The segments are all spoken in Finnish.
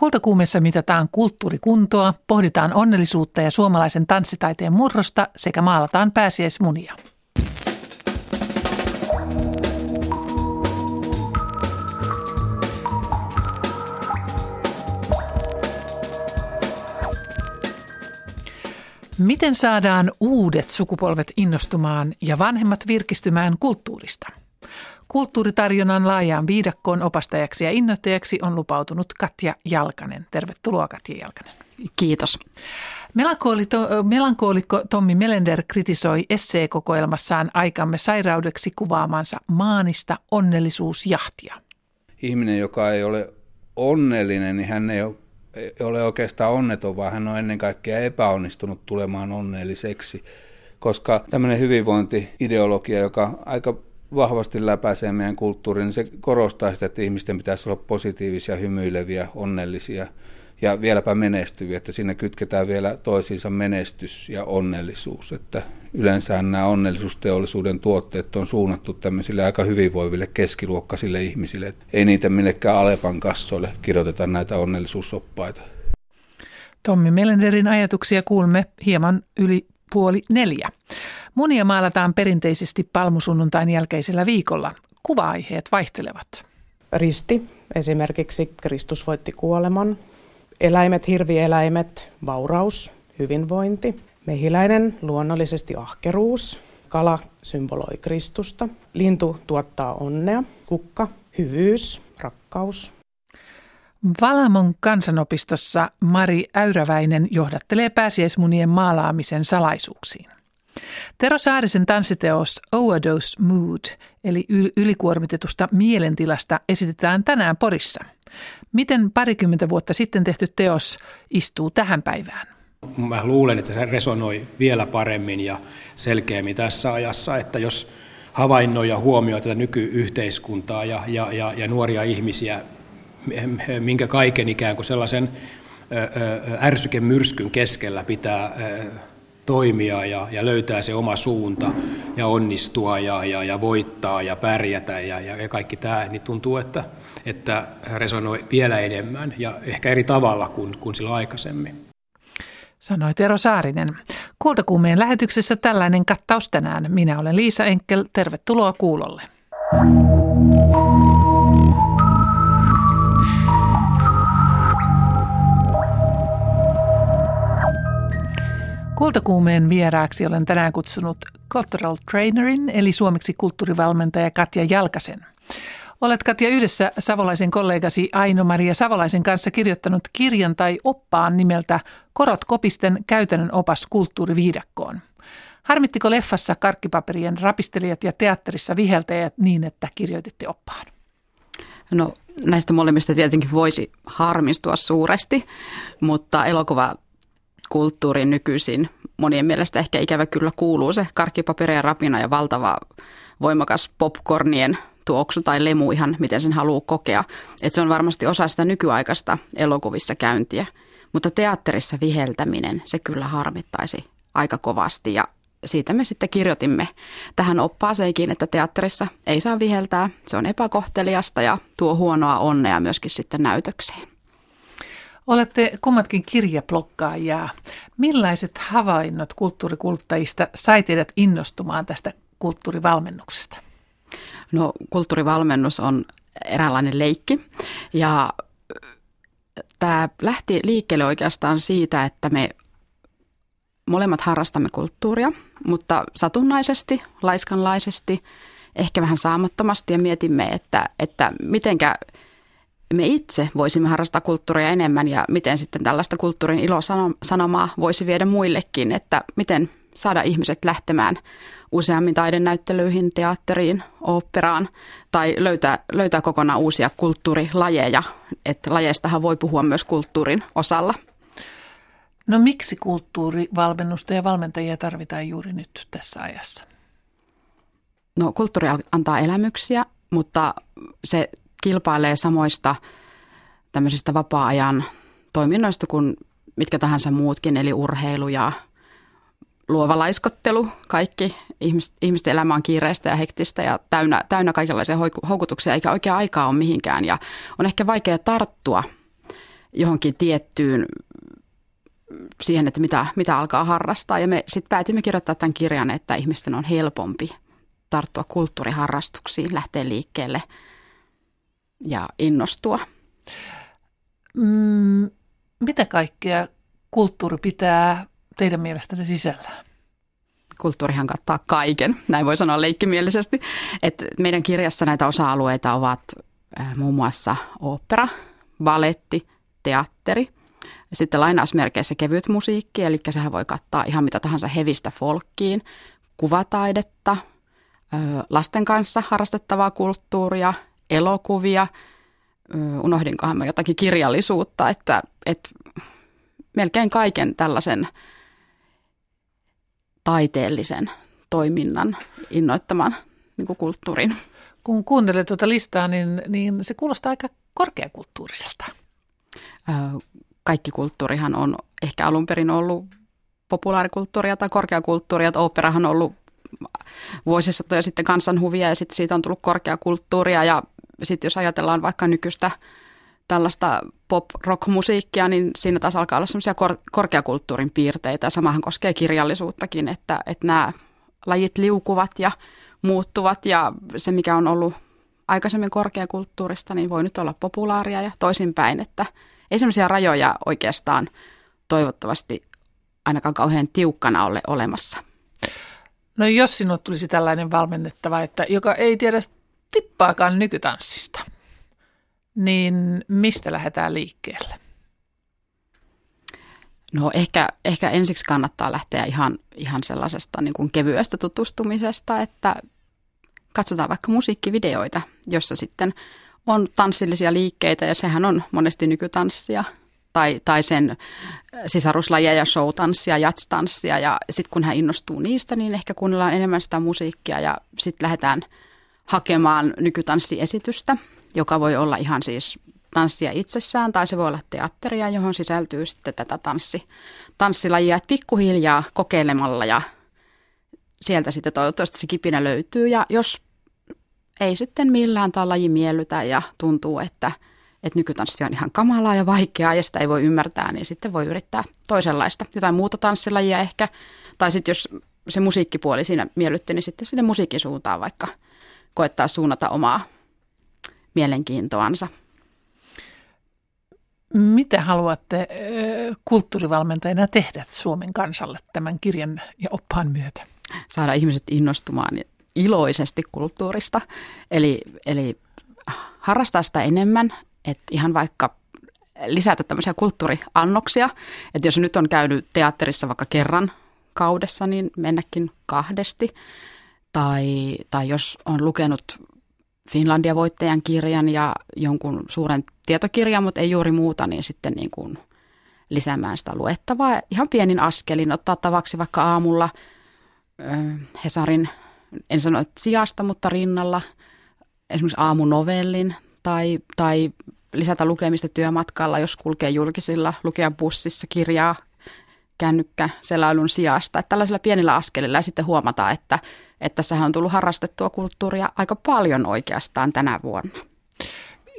Kultakuumessa mitataan kulttuurikuntoa, pohditaan onnellisuutta ja suomalaisen tanssitaiteen murrosta sekä maalataan pääsiäismunia. Miten saadaan uudet sukupolvet innostumaan ja vanhemmat virkistymään kulttuurista? Kulttuuritarjonnan laajaan viidakkoon opastajaksi ja innoittajaksi on lupautunut Katja Jalkanen. Tervetuloa Katja Jalkanen. Kiitos. Melankoolikko Tommi Melender kritisoi esseekokoelmassaan aikamme sairaudeksi kuvaamansa maanista onnellisuusjahtia. Ihminen, joka ei ole onnellinen, niin hän ei ole oikeastaan onneton, vaan hän on ennen kaikkea epäonnistunut tulemaan onnelliseksi. Koska tämmöinen hyvinvointiideologia, joka aika vahvasti läpäisee meidän kulttuurin, niin se korostaa sitä, että ihmisten pitäisi olla positiivisia, hymyileviä, onnellisia ja vieläpä menestyviä, että siinä kytketään vielä toisiinsa menestys ja onnellisuus, että yleensä nämä onnellisuusteollisuuden tuotteet on suunnattu tämmöisille aika hyvinvoiville keskiluokkaisille ihmisille, ei niitä millekään Alepan kassoille kirjoiteta näitä onnellisuussoppaita. Tommi Melenderin ajatuksia kuulemme hieman yli puoli neljä. Munia maalataan perinteisesti palmusunnuntain jälkeisellä viikolla. Kuva-aiheet vaihtelevat. Risti, esimerkiksi Kristus voitti kuoleman. Eläimet, hirvieläimet, vauraus, hyvinvointi. Mehiläinen, luonnollisesti ahkeruus. Kala symboloi Kristusta. Lintu tuottaa onnea. Kukka, hyvyys, rakkaus. Valamon kansanopistossa Mari Äyräväinen johdattelee pääsiäismunien maalaamisen salaisuuksiin. Tero Saarisen tanssiteos Overdose Mood, eli ylikuormitetusta mielentilasta, esitetään tänään Porissa. Miten parikymmentä vuotta sitten tehty teos istuu tähän päivään? Mä luulen, että se resonoi vielä paremmin ja selkeämmin tässä ajassa, että jos havainnoi ja huomioi tätä nykyyhteiskuntaa ja, ja, ja, ja nuoria ihmisiä, minkä kaiken ikään kuin sellaisen ärsykemyrskyn keskellä pitää toimia ja, ja löytää se oma suunta ja onnistua ja, ja, ja voittaa ja pärjätä ja, ja, kaikki tämä, niin tuntuu, että, että resonoi vielä enemmän ja ehkä eri tavalla kuin, kuin silloin aikaisemmin. Sanoi Tero Saarinen. Kultakuumeen lähetyksessä tällainen kattaus tänään. Minä olen Liisa Enkel. Tervetuloa kuulolle. Kultakuumeen vieraaksi olen tänään kutsunut cultural trainerin, eli suomeksi kulttuurivalmentaja Katja Jalkasen. Olet Katja yhdessä savolaisen kollegasi Aino-Maria Savolaisen kanssa kirjoittanut kirjan tai oppaan nimeltä Korot kopisten käytännön opas kulttuuriviidakkoon. Harmittiko leffassa karkkipaperien rapistelijat ja teatterissa viheltäjät niin, että kirjoititte oppaan? No näistä molemmista tietenkin voisi harmistua suuresti, mutta elokuva kulttuuriin nykyisin monien mielestä ehkä ikävä kyllä kuuluu se karkkipaperien rapina ja valtava voimakas popcornien tuoksu tai lemu ihan miten sen haluaa kokea. Et se on varmasti osa sitä nykyaikaista elokuvissa käyntiä. Mutta teatterissa viheltäminen, se kyllä harmittaisi aika kovasti ja siitä me sitten kirjoitimme tähän oppaaseenkin, että teatterissa ei saa viheltää. Se on epäkohteliasta ja tuo huonoa onnea myöskin sitten näytökseen. Olette kummatkin kirjablokkaajia. Millaiset havainnot kulttuurikuluttajista sai teidät innostumaan tästä kulttuurivalmennuksesta? No kulttuurivalmennus on eräänlainen leikki ja tämä lähti liikkeelle oikeastaan siitä, että me molemmat harrastamme kulttuuria, mutta satunnaisesti, laiskanlaisesti, ehkä vähän saamattomasti ja mietimme, että, että mitenkä – me itse voisimme harrastaa kulttuuria enemmän ja miten sitten tällaista kulttuurin ilosanomaa voisi viedä muillekin, että miten saada ihmiset lähtemään useammin taidenäyttelyihin, teatteriin, oopperaan tai löytää, löytää kokonaan uusia kulttuurilajeja. Että lajeistahan voi puhua myös kulttuurin osalla. No miksi kulttuurivalmennusta ja valmentajia tarvitaan juuri nyt tässä ajassa? No kulttuuri antaa elämyksiä, mutta se kilpailee samoista tämmöisistä vapaa-ajan toiminnoista kuin mitkä tahansa muutkin, eli urheilu ja luova laiskottelu. Kaikki ihmisten elämä on kiireistä ja hektistä ja täynnä, täynnä kaikenlaisia houkutuksia, eikä oikea aikaa ole mihinkään. Ja on ehkä vaikea tarttua johonkin tiettyyn siihen, että mitä, mitä alkaa harrastaa. Ja me sitten päätimme kirjoittaa tämän kirjan, että ihmisten on helpompi tarttua kulttuuriharrastuksiin, lähteä liikkeelle ja innostua. Mm, mitä kaikkea kulttuuri pitää teidän mielestänne sisällään? Kulttuurihan kattaa kaiken, näin voi sanoa leikkimielisesti. Et meidän kirjassa näitä osa-alueita ovat muun muassa opera, baletti, teatteri – sitten lainausmerkeissä kevyt musiikki, eli sehän voi kattaa ihan mitä tahansa hevistä folkkiin, kuvataidetta, lasten kanssa harrastettavaa kulttuuria, elokuvia, unohdinkohan mä jotakin kirjallisuutta, että, että melkein kaiken tällaisen taiteellisen toiminnan innoittaman niin kuin kulttuurin. Kun kuuntelet tuota listaa, niin, niin se kuulostaa aika korkeakulttuuriselta kaikki kulttuurihan on ehkä alun perin ollut populaarikulttuuria tai korkeakulttuuria, että operahan on ollut vuosisatoja sitten kansanhuvia ja sitten siitä on tullut korkeakulttuuria ja sitten jos ajatellaan vaikka nykyistä tällaista pop-rock-musiikkia, niin siinä taas alkaa olla semmoisia kor- korkeakulttuurin piirteitä samahan koskee kirjallisuuttakin, että, että nämä lajit liukuvat ja muuttuvat ja se mikä on ollut aikaisemmin korkeakulttuurista, niin voi nyt olla populaaria ja toisinpäin, että – ei semmoisia rajoja oikeastaan toivottavasti ainakaan kauhean tiukkana ole olemassa. No jos sinulle tulisi tällainen valmennettava, että joka ei tiedä tippaakaan nykytanssista, niin mistä lähdetään liikkeelle? No ehkä, ehkä ensiksi kannattaa lähteä ihan, ihan sellaisesta niin kuin kevyestä tutustumisesta, että katsotaan vaikka musiikkivideoita, jossa sitten on tanssillisia liikkeitä ja sehän on monesti nykytanssia tai, tai sen sisaruslajeja, showtanssia, jatstanssia ja sitten kun hän innostuu niistä, niin ehkä kuunnellaan enemmän sitä musiikkia ja sitten lähdetään hakemaan nykytanssiesitystä, joka voi olla ihan siis tanssia itsessään tai se voi olla teatteria, johon sisältyy sitten tätä tanssi, tanssilajia, että pikkuhiljaa kokeilemalla ja sieltä sitten toivottavasti se kipinä löytyy. Ja jos ei sitten millään tämä laji miellytä ja tuntuu, että, että nykytanssi on ihan kamalaa ja vaikeaa ja sitä ei voi ymmärtää, niin sitten voi yrittää toisenlaista, jotain muuta tanssilajia ehkä. Tai sitten jos se musiikkipuoli siinä miellytti, niin sitten sinne musiikin suuntaan vaikka koettaa suunnata omaa mielenkiintoansa. Mitä haluatte kulttuurivalmentajana tehdä Suomen kansalle tämän kirjan ja oppaan myötä? Saada ihmiset innostumaan iloisesti kulttuurista. Eli, eli harrastaa sitä enemmän, että ihan vaikka lisätä tämmöisiä kulttuuriannoksia. Että jos nyt on käynyt teatterissa vaikka kerran kaudessa, niin mennäkin kahdesti. Tai, tai jos on lukenut Finlandia voittajan kirjan ja jonkun suuren tietokirjan, mutta ei juuri muuta, niin sitten niin kuin lisäämään sitä luettavaa. Ihan pienin askelin ottaa tavaksi vaikka aamulla Hesarin en sano että sijasta, mutta rinnalla esimerkiksi aamunovellin tai, tai lisätä lukemista työmatkalla, jos kulkee julkisilla, lukea bussissa kirjaa kännykkä selailun sijasta. Että tällaisilla pienillä askelilla ja sitten huomata, että, että tässä on tullut harrastettua kulttuuria aika paljon oikeastaan tänä vuonna.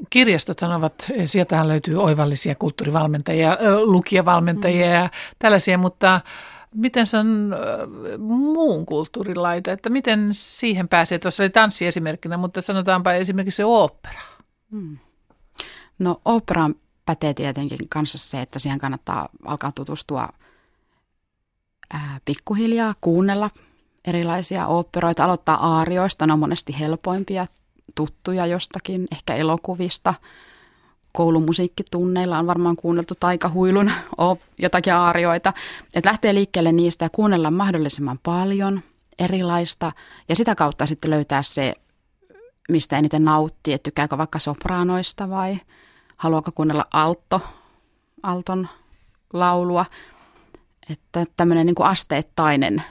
Kirjastot ovat, sieltähän löytyy oivallisia kulttuurivalmentajia, lukijavalmentajia ja tällaisia, mutta miten se on muun kulttuurin laita, että miten siihen pääsee? Tuossa oli tanssi esimerkkinä, mutta sanotaanpa esimerkiksi se opera. Hmm. No operaan pätee tietenkin kanssa se, että siihen kannattaa alkaa tutustua pikkuhiljaa, kuunnella erilaisia operoita, aloittaa aarioista, ne on monesti helpoimpia, tuttuja jostakin, ehkä elokuvista – koulumusiikkitunneilla on varmaan kuunneltu taikahuilun jotakin aarioita. Että lähtee liikkeelle niistä ja kuunnella mahdollisimman paljon erilaista ja sitä kautta sitten löytää se, mistä eniten nauttii, että tykkääkö vaikka sopraanoista vai haluaako kuunnella alto, alton laulua. Että tämmöinen niin kuin asteittainen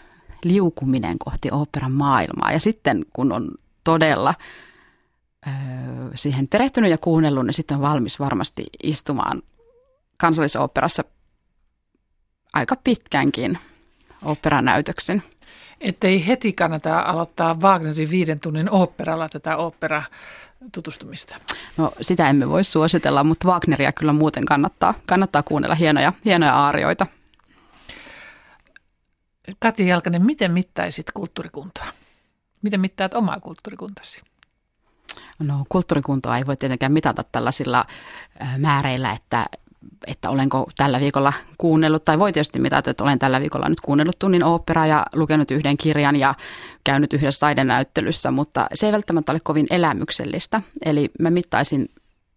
liukuminen kohti operan maailmaa. Ja sitten kun on todella siihen perehtynyt ja kuunnellut, niin sitten on valmis varmasti istumaan kansallisoopperassa aika pitkänkin operanäytöksen. Että ei heti kannata aloittaa Wagnerin viiden tunnin oopperalla tätä opera tutustumista? No sitä emme voi suositella, mutta Wagneria kyllä muuten kannattaa, kannattaa kuunnella hienoja, hienoja aarioita. Katja Jalkanen, miten mittaisit kulttuurikuntaa? Miten mittaat omaa kulttuurikuntasi? No kulttuurikuntoa ei voi tietenkään mitata tällaisilla määreillä, että, että olenko tällä viikolla kuunnellut, tai voi tietysti mitata, että olen tällä viikolla nyt kuunnellut tunnin oopperaa ja lukenut yhden kirjan ja käynyt yhdessä taidenäyttelyssä, mutta se ei välttämättä ole kovin elämyksellistä. Eli mä mittaisin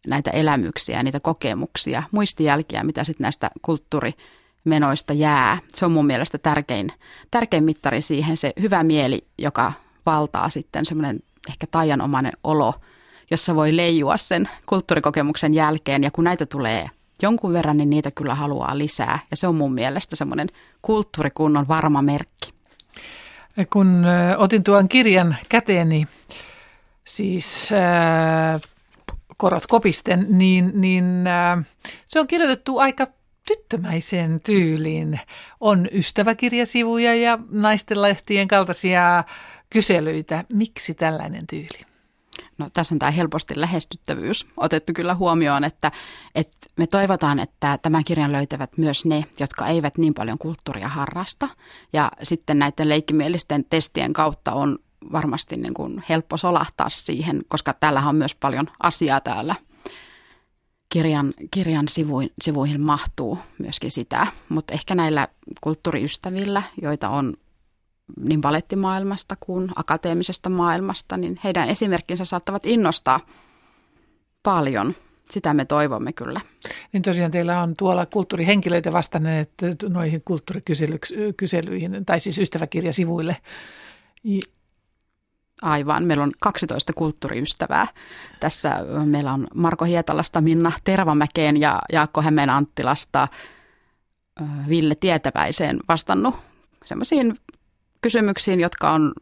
näitä elämyksiä, niitä kokemuksia, muistijälkiä, mitä sitten näistä kulttuurimenoista jää. Se on mun mielestä tärkein, tärkein mittari siihen, se hyvä mieli, joka valtaa sitten semmoinen ehkä taianomainen olo, jossa voi leijua sen kulttuurikokemuksen jälkeen. Ja kun näitä tulee jonkun verran, niin niitä kyllä haluaa lisää. Ja se on mun mielestä semmoinen kulttuurikunnon varma merkki. Kun otin tuon kirjan käteeni, siis äh, Korot kopisten, niin, niin äh, se on kirjoitettu aika tyttömäiseen tyyliin. On ystäväkirjasivuja ja naistenlehtien kaltaisia kyselyitä. Miksi tällainen tyyli? No, tässä on tämä helposti lähestyttävyys otettu kyllä huomioon, että, että me toivotaan, että tämän kirjan löytävät myös ne, jotka eivät niin paljon kulttuuria harrasta. Ja sitten näiden leikkimielisten testien kautta on varmasti niin kuin helppo solahtaa siihen, koska täällä on myös paljon asiaa täällä. Kirjan, kirjan sivuin, sivuihin mahtuu myöskin sitä, mutta ehkä näillä kulttuuriystävillä, joita on niin balettimaailmasta kuin akateemisesta maailmasta, niin heidän esimerkkinsä saattavat innostaa paljon. Sitä me toivomme kyllä. Niin tosiaan teillä on tuolla kulttuurihenkilöitä vastanneet noihin kulttuurikyselyihin, tai siis ystäväkirjasivuille. Aivan. Meillä on 12 kulttuuriystävää. Tässä meillä on Marko Hietalasta, Minna Tervamäkeen ja Jaakko Hämeen Anttilasta Ville Tietäväiseen vastannut semmoisiin kysymyksiin, jotka on,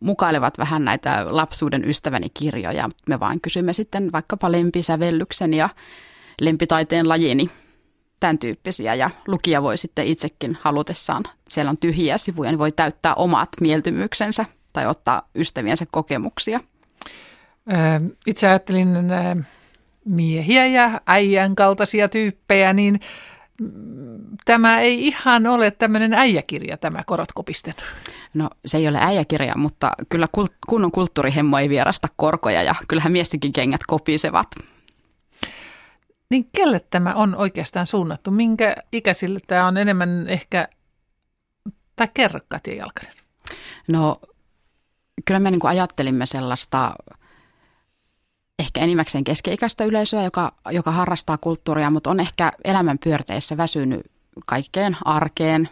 mukailevat vähän näitä lapsuuden ystäväni kirjoja. Me vaan kysymme sitten vaikkapa lempisävellyksen ja lempitaiteen lajini, tämän tyyppisiä. Ja lukija voi sitten itsekin halutessaan, siellä on tyhjiä sivuja, niin voi täyttää omat mieltymyksensä tai ottaa ystäviensä kokemuksia. Itse ajattelin miehiä ja äijän kaltaisia tyyppejä, niin tämä ei ihan ole tämmöinen äijäkirja, tämä Korotkopisten. No se ei ole äijäkirja, mutta kyllä kunnon kulttuurihemmo ei vierasta korkoja ja kyllähän miestikin kengät kopisevat. Niin kelle tämä on oikeastaan suunnattu? Minkä ikäisille tämä on enemmän ehkä, tai kerro Katja Jalkanen? No kyllä me niin kuin ajattelimme sellaista ehkä enimmäkseen keskeikäistä yleisöä, joka, joka harrastaa kulttuuria, mutta on ehkä elämän pyörteissä väsynyt kaikkeen arkeen.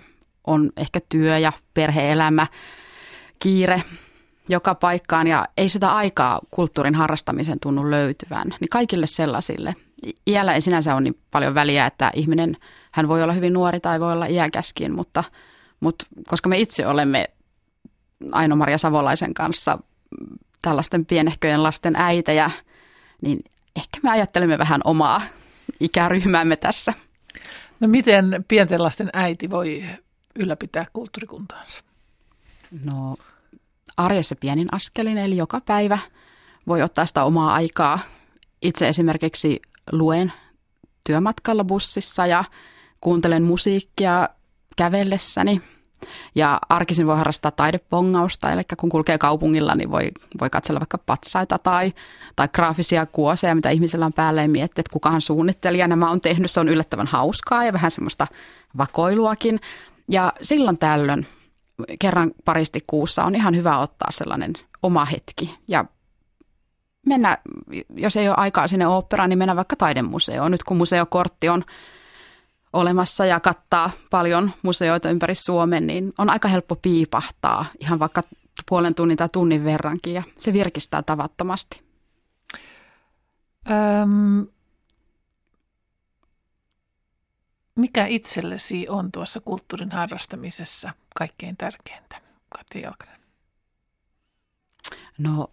On ehkä työ ja perheelämä, kiire joka paikkaan ja ei sitä aikaa kulttuurin harrastamisen tunnu löytyvän. Niin kaikille sellaisille. Iällä ei sinänsä ole niin paljon väliä, että ihminen, hän voi olla hyvin nuori tai voi olla iäkäskin, mutta, mutta koska me itse olemme Aino-Maria Savolaisen kanssa tällaisten pienehköjen lasten äitejä – niin ehkä me ajattelemme vähän omaa ikäryhmäämme tässä. No miten pienten lasten äiti voi ylläpitää kulttuurikuntaansa? No arjessa pienin askelin, eli joka päivä voi ottaa sitä omaa aikaa. Itse esimerkiksi luen työmatkalla bussissa ja kuuntelen musiikkia kävellessäni – ja arkisin voi harrastaa taidepongausta, eli kun kulkee kaupungilla, niin voi, voi katsella vaikka patsaita tai, tai graafisia kuoseja, mitä ihmisellä on päällä ja miettiä, että kukahan suunnittelija nämä on tehnyt. Se on yllättävän hauskaa ja vähän semmoista vakoiluakin. Ja silloin tällöin kerran paristi kuussa on ihan hyvä ottaa sellainen oma hetki ja mennä, jos ei ole aikaa sinne oopperaan, niin mennä vaikka taidemuseoon. Nyt kun museokortti on olemassa ja kattaa paljon museoita ympäri Suomen, niin on aika helppo piipahtaa ihan vaikka puolen tunnin tai tunnin verrankin ja se virkistää tavattomasti. Öm, mikä itsellesi on tuossa kulttuurin harrastamisessa kaikkein tärkeintä, Katja Jalkanen? No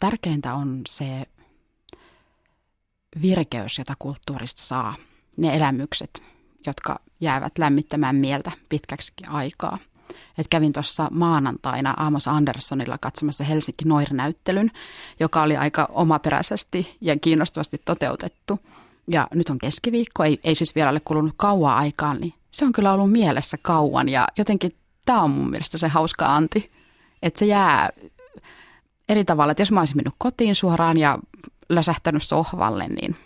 tärkeintä on se virkeys, jota kulttuurista saa, ne elämykset, jotka jäävät lämmittämään mieltä pitkäksi aikaa. että kävin tuossa maanantaina Amos Anderssonilla katsomassa Helsinki Noir-näyttelyn, joka oli aika omaperäisesti ja kiinnostavasti toteutettu. Ja nyt on keskiviikko, ei, ei siis vielä ole kulunut kauan aikaan, niin se on kyllä ollut mielessä kauan ja jotenkin tämä on mun mielestä se hauska anti, että se jää eri tavalla, että jos mä olisin mennyt kotiin suoraan ja läsähtänyt sohvalle, niin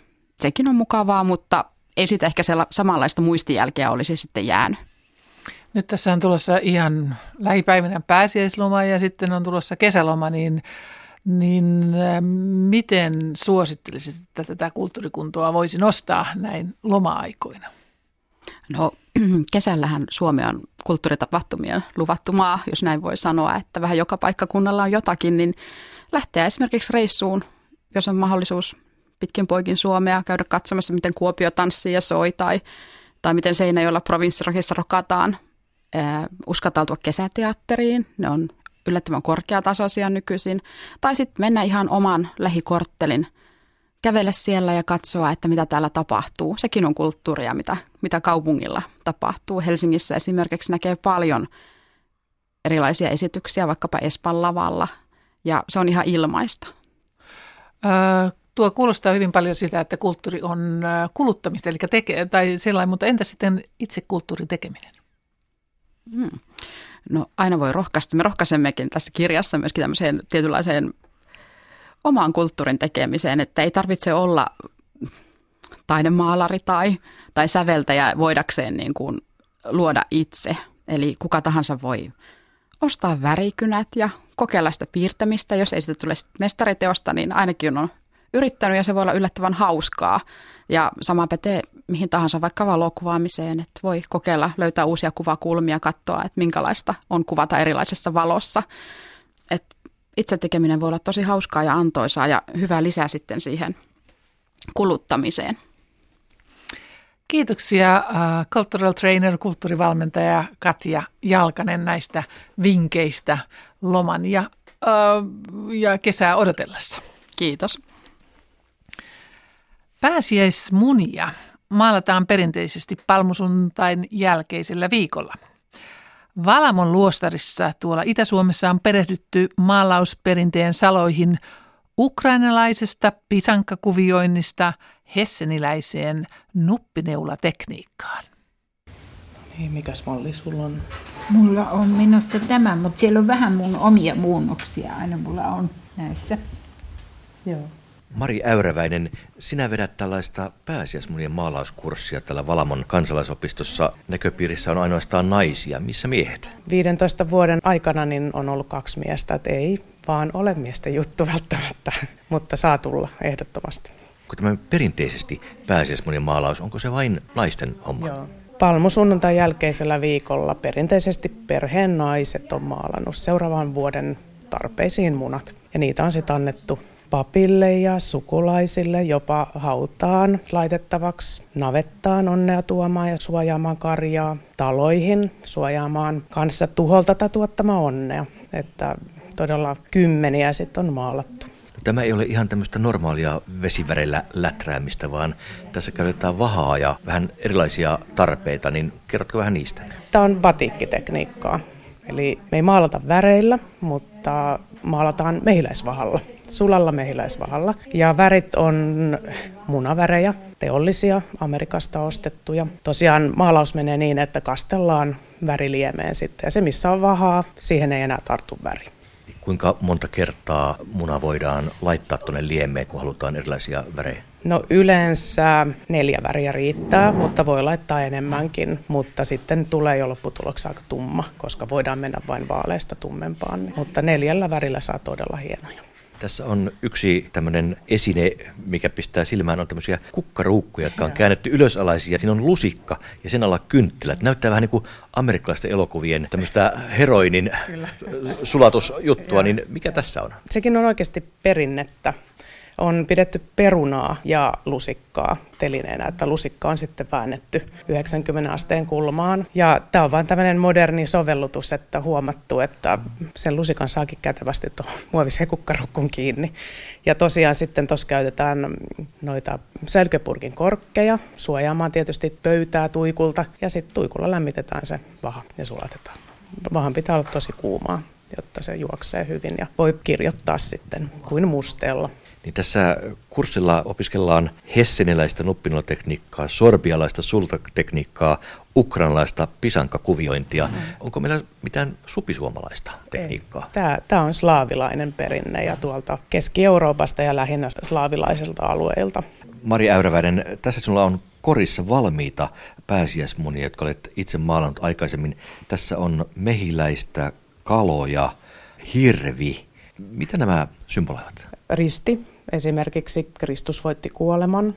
sekin on mukavaa, mutta ei siitä ehkä samanlaista muistijälkeä olisi sitten jäänyt. Nyt tässä on tulossa ihan lähipäivinä pääsiäisloma ja sitten on tulossa kesäloma, niin, niin äh, miten suosittelisit, että tätä kulttuurikuntoa voisi nostaa näin loma-aikoina? No kesällähän Suomi on kulttuuritapahtumien luvattu maa, jos näin voi sanoa, että vähän joka paikkakunnalla on jotakin, niin lähteä esimerkiksi reissuun, jos on mahdollisuus pitkin poikin Suomea, käydä katsomassa, miten Kuopio tanssii ja soi tai, tai miten Seinäjoella provinssirokissa rokataan. Äh, uskaltautua kesäteatteriin, ne on yllättävän korkeatasoisia nykyisin. Tai sitten mennä ihan oman lähikorttelin, kävellä siellä ja katsoa, että mitä täällä tapahtuu. Sekin on kulttuuria, mitä, mitä kaupungilla tapahtuu. Helsingissä esimerkiksi näkee paljon erilaisia esityksiä, vaikkapa Espan lavalla, ja se on ihan ilmaista. Tuo kuulostaa hyvin paljon sitä, että kulttuuri on kuluttamista, eli tekee, tai sellainen, mutta entä sitten itse kulttuurin tekeminen? Hmm. No aina voi rohkaista. Me rohkaisemmekin tässä kirjassa myöskin tämmöiseen tietynlaiseen omaan kulttuurin tekemiseen, että ei tarvitse olla taidemaalari tai, tai säveltäjä voidakseen niin kuin luoda itse. Eli kuka tahansa voi ostaa värikynät ja kokeilla sitä piirtämistä. Jos ei sitä tule mestariteosta, niin ainakin on yrittänyt ja se voi olla yllättävän hauskaa. Ja sama pätee mihin tahansa vaikka valokuvaamiseen, että voi kokeilla löytää uusia kuvakulmia, katsoa, että minkälaista on kuvata erilaisessa valossa. Et itse tekeminen voi olla tosi hauskaa ja antoisaa ja hyvä lisää sitten siihen kuluttamiseen. Kiitoksia uh, cultural trainer, kulttuurivalmentaja Katja Jalkanen näistä vinkkeistä loman ja, uh, ja kesää odotellessa. Kiitos. Pääsiäismunia maalataan perinteisesti palmusuntain jälkeisellä viikolla. Valamon luostarissa tuolla Itä-Suomessa on perehdytty maalausperinteen saloihin ukrainalaisesta pisankakuvioinnista hesseniläiseen nuppineulatekniikkaan. Niin, mikäs malli sulla on? Mulla on menossa tämä, mutta siellä on vähän mun omia muunnoksia aina mulla on näissä. Joo. Mari Äyräväinen, sinä vedät tällaista pääsiäismunien maalauskurssia tällä Valamon kansalaisopistossa. Näköpiirissä on ainoastaan naisia. Missä miehet? 15 vuoden aikana niin on ollut kaksi miestä, että ei vaan ole miesten juttu välttämättä, mutta saa tulla ehdottomasti. Kun tämä perinteisesti pääsiäismunien maalaus, onko se vain naisten homma? Joo. Palmusunnuntain jälkeisellä viikolla perinteisesti perheen naiset on maalannut seuraavan vuoden tarpeisiin munat. Ja niitä on sitten annettu papille ja sukulaisille, jopa hautaan laitettavaksi, navettaan onnea tuomaan ja suojaamaan karjaa, taloihin suojaamaan kanssa tuholta tai tuottamaan onnea. Että todella kymmeniä sitten on maalattu. Tämä ei ole ihan tämmöistä normaalia vesivärellä läträämistä, vaan tässä käytetään vahaa ja vähän erilaisia tarpeita, niin kerrotko vähän niistä? Tämä on batikkitekniikkaa. Eli me ei maalata väreillä, mutta maalataan mehiläisvahalla, sulalla mehiläisvahalla. Ja värit on munavärejä, teollisia, Amerikasta ostettuja. Tosiaan maalaus menee niin, että kastellaan väriliemeen sitten. Ja se, missä on vahaa, siihen ei enää tartu väri. Kuinka monta kertaa muna voidaan laittaa tuonne liemeen, kun halutaan erilaisia värejä? No yleensä neljä väriä riittää, mutta voi laittaa enemmänkin, mutta sitten tulee jo lopputuloksi aika tumma, koska voidaan mennä vain vaaleista tummempaan. Mutta neljällä värillä saa todella hienoja. Tässä on yksi tämmöinen esine, mikä pistää silmään, on tämmöisiä kukkaruukkuja, jotka on käännetty ylösalaisia. Siinä on lusikka ja sen alla kynttilät. Näyttää vähän niin kuin amerikkalaisten elokuvien tämmöistä heroinin Kyllä. sulatusjuttua, niin mikä tässä on? Sekin on oikeasti perinnettä on pidetty perunaa ja lusikkaa telineenä, että lusikka on sitten väännetty 90 asteen kulmaan. Ja tämä on vain tämmöinen moderni sovellutus, että huomattu, että sen lusikan saakin kätevästi tuohon muoviseen kukkarukkun kiinni. Ja tosiaan sitten tuossa käytetään noita selköpurkin korkkeja suojaamaan tietysti pöytää tuikulta ja sitten tuikulla lämmitetään se vaha ja sulatetaan. vaan pitää olla tosi kuumaa, jotta se juoksee hyvin ja voi kirjoittaa sitten kuin musteella. Niin tässä kurssilla opiskellaan hesseniläistä nuppinolatekniikkaa, sorbialaista sultatekniikkaa, ukrainalaista pisankakuviointia. Mm. Onko meillä mitään supisuomalaista tekniikkaa? Tämä, tämä on slaavilainen perinne ja tuolta Keski-Euroopasta ja lähinnä slaavilaisilta alueilta. Mari Äyräväinen, tässä sinulla on korissa valmiita pääsiäismunia, jotka olet itse maalannut aikaisemmin. Tässä on mehiläistä, kaloja, hirvi. Mitä nämä symboloivat? Risti, esimerkiksi Kristus voitti kuoleman.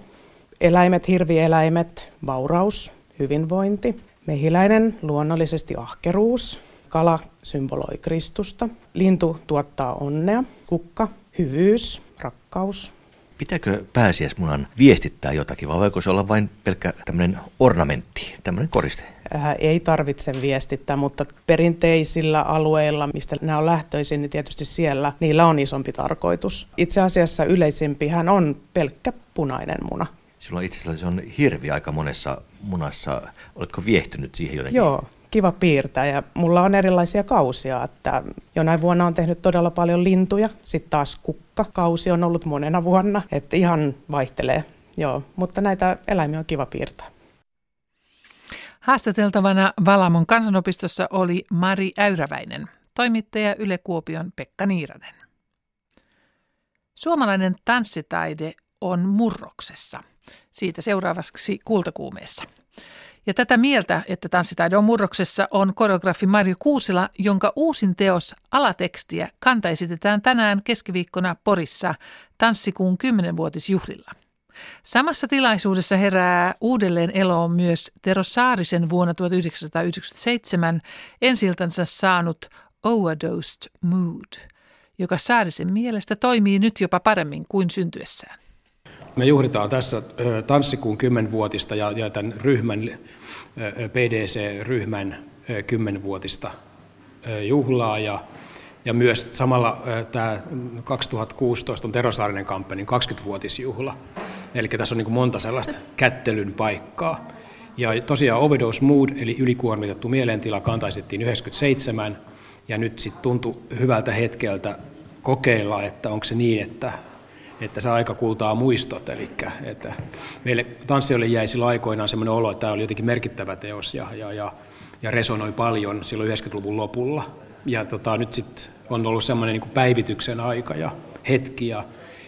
Eläimet, hirvieläimet, vauraus, hyvinvointi. Mehiläinen, luonnollisesti ahkeruus. Kala symboloi Kristusta. Lintu tuottaa onnea. Kukka, hyvyys, rakkaus. Pitääkö pääsiäismunan viestittää jotakin vai voiko se olla vain pelkkä tämmöinen ornamentti, tämmöinen koriste? Äh, ei tarvitse viestittää, mutta perinteisillä alueilla, mistä nämä on lähtöisin, niin tietysti siellä niillä on isompi tarkoitus. Itse asiassa yleisimpihän on pelkkä punainen muna. Silloin itse asiassa se on hirvi aika monessa munassa. Oletko viehtynyt siihen jotenkin? Joo, kiva piirtää ja mulla on erilaisia kausia, että jonain vuonna on tehnyt todella paljon lintuja, sitten taas kukkakausi on ollut monena vuonna, että ihan vaihtelee. Joo, mutta näitä eläimiä on kiva piirtää. Haastateltavana Valamon kansanopistossa oli Mari Äyräväinen, toimittaja Yle Kuopion Pekka Niiranen. Suomalainen tanssitaide on murroksessa. Siitä seuraavaksi kultakuumeessa. Ja tätä mieltä, että tanssitaide on murroksessa, on koreografi Marjo Kuusila, jonka uusin teos alatekstiä kanta esitetään tänään keskiviikkona Porissa tanssikuun 10-vuotisjuhlilla. Samassa tilaisuudessa herää uudelleen eloon myös Tero Saarisen vuonna 1997 ensiltänsä saanut Overdosed Mood, joka Saarisen mielestä toimii nyt jopa paremmin kuin syntyessään. Me juhlitaan tässä tanssikuun 10-vuotista ja, ja tämän ryhmän, PDC-ryhmän 10-vuotista juhlaa ja ja myös samalla tämä 2016 on Tero Saarinen kampanjan 20-vuotisjuhla. Eli tässä on niin monta sellaista kättelyn paikkaa. Ja tosiaan overdose mood, eli ylikuormitettu mielentila, kantaisettiin 97, ja nyt sitten tuntui hyvältä hetkeltä kokeilla, että onko se niin, että, että se aika kultaa muistot. Eli että meille tanssijoille jäi sillä aikoinaan sellainen olo, että tämä oli jotenkin merkittävä teos ja, ja, ja, ja resonoi paljon silloin 90-luvun lopulla. Ja tota, nyt sitten on ollut semmoinen niin päivityksen aika ja hetki ja,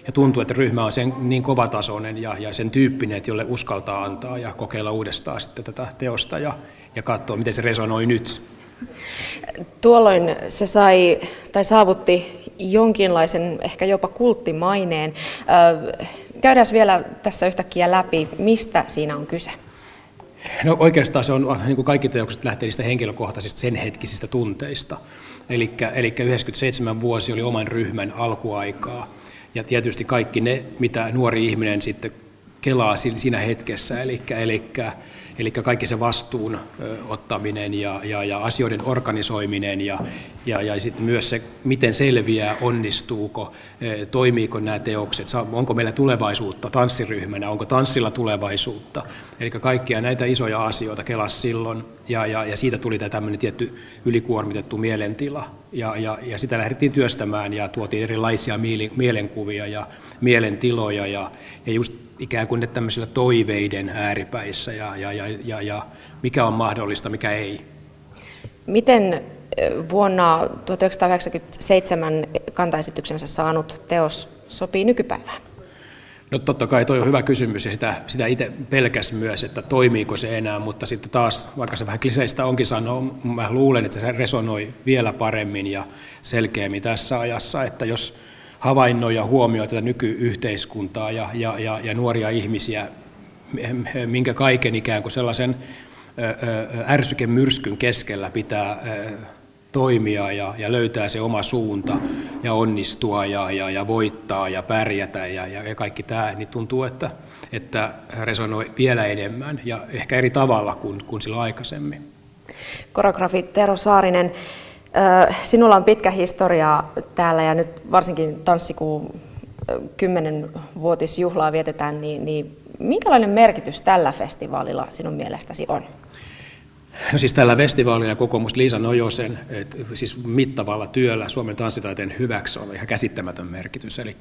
ja tuntuu, että ryhmä on sen niin kovatasoinen ja, ja sen tyyppinen, että jolle uskaltaa antaa ja kokeilla uudestaan sitten tätä teosta ja, ja katsoa, miten se resonoi nyt. Tuolloin se sai tai saavutti jonkinlaisen ehkä jopa kulttimaineen. Käydään vielä tässä yhtäkkiä läpi, mistä siinä on kyse. No oikeastaan se on, niin kuin kaikki teokset lähtee niistä henkilökohtaisista sen hetkisistä tunteista. Eli, eli 97 vuosi oli oman ryhmän alkuaikaa. Ja tietysti kaikki ne, mitä nuori ihminen sitten kelaa siinä hetkessä, eli, eli Eli kaikki se vastuun ottaminen ja, ja, ja asioiden organisoiminen ja, ja, ja sitten myös se, miten selviää, onnistuuko, toimiiko nämä teokset, onko meillä tulevaisuutta tanssiryhmänä, onko tanssilla tulevaisuutta. Eli kaikkia näitä isoja asioita kelas silloin ja, ja, ja siitä tuli tämä tämmöinen tietty ylikuormitettu mielentila. Ja, ja, ja sitä lähdettiin työstämään ja tuotiin erilaisia mielenkuvia ja mielentiloja ja, ja just ikään kuin ne tämmöisillä toiveiden ääripäissä ja, ja, ja, ja, ja mikä on mahdollista, mikä ei. Miten vuonna 1997 kantaesityksensä saanut teos sopii nykypäivään? No totta kai tuo on hyvä kysymys ja sitä, sitä itse pelkäs myös, että toimiiko se enää, mutta sitten taas, vaikka se vähän kliseistä onkin sanoa, mä luulen, että se resonoi vielä paremmin ja selkeämmin tässä ajassa, että jos havainnoi ja huomioi tätä nykyyhteiskuntaa ja, ja, ja, ja nuoria ihmisiä, minkä kaiken ikään kuin sellaisen ärsykemyrskyn keskellä pitää toimia ja, ja löytää se oma suunta ja onnistua ja, ja, ja voittaa ja pärjätä ja, ja, ja kaikki tämä, niin tuntuu, että, että resonoi vielä enemmän ja ehkä eri tavalla kuin, kuin silloin aikaisemmin. Koreografi Tero Saarinen, Sinulla on pitkä historia täällä ja nyt varsinkin tanssikuun 10-vuotisjuhlaa vietetään, niin, niin minkälainen merkitys tällä festivaalilla sinun mielestäsi on? No siis tällä festivaalilla kokoomus Liisa Nojosen, et, siis mittavalla työllä Suomen tanssitaiteen hyväksi on ihan käsittämätön merkitys. Eli,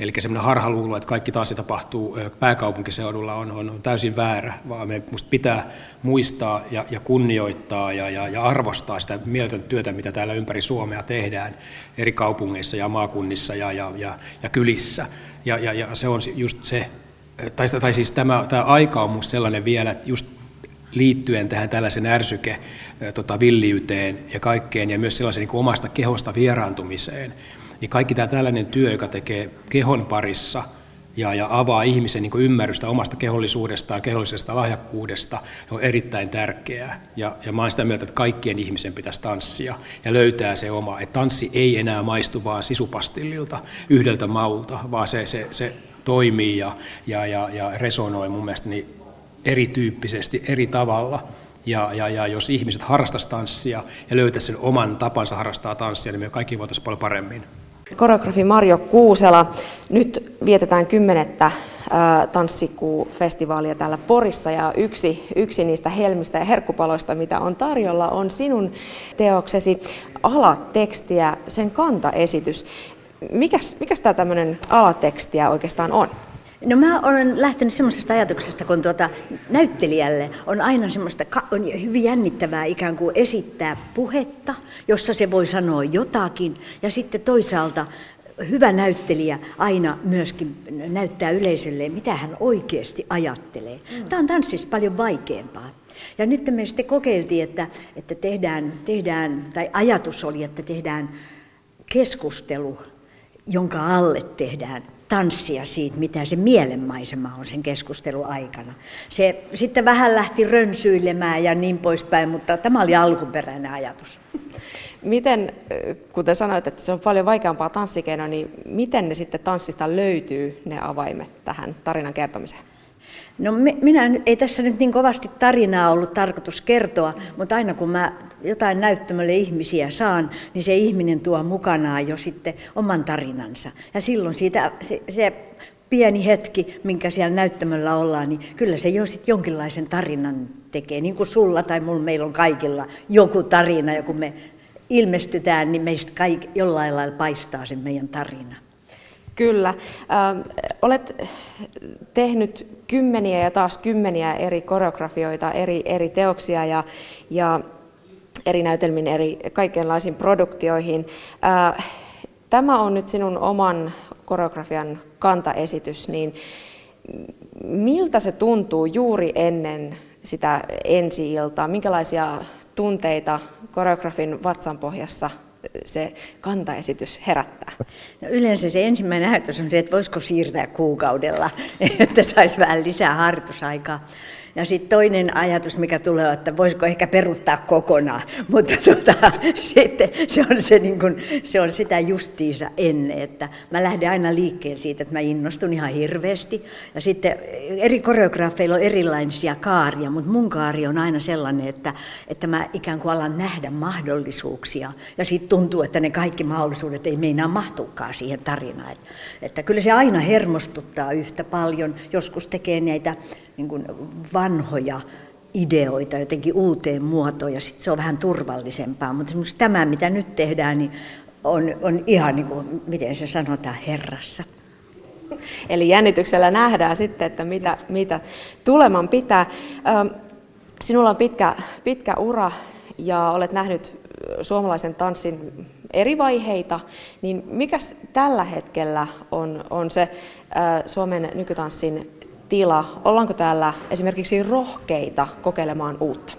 eli semmoinen harhaluulo, että kaikki tanssi tapahtuu pääkaupunkiseudulla on, on, on täysin väärä, vaan me musta pitää muistaa ja, ja kunnioittaa ja, ja, ja arvostaa sitä mieletöntä työtä, mitä täällä ympäri Suomea tehdään eri kaupungeissa ja maakunnissa ja, ja, ja, ja kylissä. Ja, ja, ja se on just se, tai, tai siis tämä, tämä aika on minusta sellainen vielä, että just liittyen tähän tällaisen ärsyke tota, villiyteen ja kaikkeen ja myös sellaisen niin omasta kehosta vieraantumiseen, niin kaikki tämä tällainen työ, joka tekee kehon parissa ja, ja avaa ihmisen niin ymmärrystä omasta kehollisuudestaan, kehollisesta lahjakkuudesta, on erittäin tärkeää. Ja, ja mä olen sitä mieltä, että kaikkien ihmisen pitäisi tanssia ja löytää se oma. Että tanssi ei enää maistu vaan sisupastillilta yhdeltä maulta, vaan se, se, se toimii ja, ja, ja, ja resonoi mun mielestä niin erityyppisesti, eri tavalla. Ja, ja, ja jos ihmiset harrastaisivat tanssia ja löytäisivät sen oman tapansa harrastaa tanssia, niin me kaikki voitaisiin paljon paremmin. Koreografi Marjo Kuusela, nyt vietetään kymmenettä tanssikuufestivaalia täällä Porissa ja yksi, yksi niistä helmistä ja herkkupaloista, mitä on tarjolla, on sinun teoksesi alatekstiä, sen kantaesitys. Mikäs, mikäs tämä tämmöinen alatekstiä oikeastaan on? No mä olen lähtenyt semmoisesta ajatuksesta, kun tuota, näyttelijälle on aina semmoista on hyvin jännittävää ikään kuin esittää puhetta, jossa se voi sanoa jotakin, ja sitten toisaalta hyvä näyttelijä aina myöskin näyttää yleisölle, mitä hän oikeasti ajattelee. Mm. Tämä on tanssissa paljon vaikeampaa. Ja nyt me sitten kokeiltiin, että, että tehdään, tehdään, tai ajatus oli, että tehdään keskustelu, jonka alle tehdään tanssia siitä, mitä se mielenmaisema on sen keskustelun aikana. Se sitten vähän lähti rönsyilemään ja niin poispäin, mutta tämä oli alkuperäinen ajatus. Miten, kuten sanoit, että se on paljon vaikeampaa tanssikeinoa, niin miten ne sitten tanssista löytyy ne avaimet tähän tarinan kertomiseen? No minä ei tässä nyt niin kovasti tarinaa ollut tarkoitus kertoa, mutta aina kun mä jotain näyttämölle ihmisiä saan, niin se ihminen tuo mukanaan jo sitten oman tarinansa. Ja silloin siitä se, se pieni hetki, minkä siellä näyttämöllä ollaan, niin kyllä se jo sitten jonkinlaisen tarinan tekee. Niin kuin sulla tai mulla, meillä on kaikilla joku tarina, ja kun me ilmestytään, niin meistä kaik, jollain lailla paistaa se meidän tarina. Kyllä. Ähm, olet tehnyt kymmeniä ja taas kymmeniä eri koreografioita, eri, eri teoksia ja, ja eri näytelmiin, eri kaikenlaisiin produktioihin. Äh, tämä on nyt sinun oman koreografian kantaesitys, niin miltä se tuntuu juuri ennen sitä ensi-iltaa? Minkälaisia tunteita koreografin vatsan pohjassa se kantaesitys herättää? No yleensä se ensimmäinen ajatus on se, että voisiko siirtää kuukaudella, että saisi vähän lisää harjoitusaikaa. Ja sitten toinen ajatus, mikä tulee, että voisiko ehkä peruttaa kokonaan, mutta tuota, sitten se on, se, niin kun, se on sitä justiinsa ennen, että mä lähden aina liikkeelle siitä, että mä innostun ihan hirveästi. Ja sitten eri koreografeilla on erilaisia kaaria, mutta mun kaari on aina sellainen, että, että mä ikään kuin alan nähdä mahdollisuuksia. Ja sitten tuntuu, että ne kaikki mahdollisuudet ei meinaa mahtuukaan siihen tarinaan. Että, että kyllä se aina hermostuttaa yhtä paljon. Joskus tekee näitä niin kuin vanhoja ideoita jotenkin uuteen muotoon ja sitten se on vähän turvallisempaa. Mutta esimerkiksi tämä, mitä nyt tehdään, niin on, on ihan niin kuin, miten se sanotaan, herrassa. Eli jännityksellä nähdään sitten, että mitä, mitä tuleman pitää. Sinulla on pitkä, pitkä ura ja olet nähnyt suomalaisen tanssin eri vaiheita, niin mikä tällä hetkellä on, on se Suomen nykytanssin tila? Ollaanko täällä esimerkiksi rohkeita kokeilemaan uutta?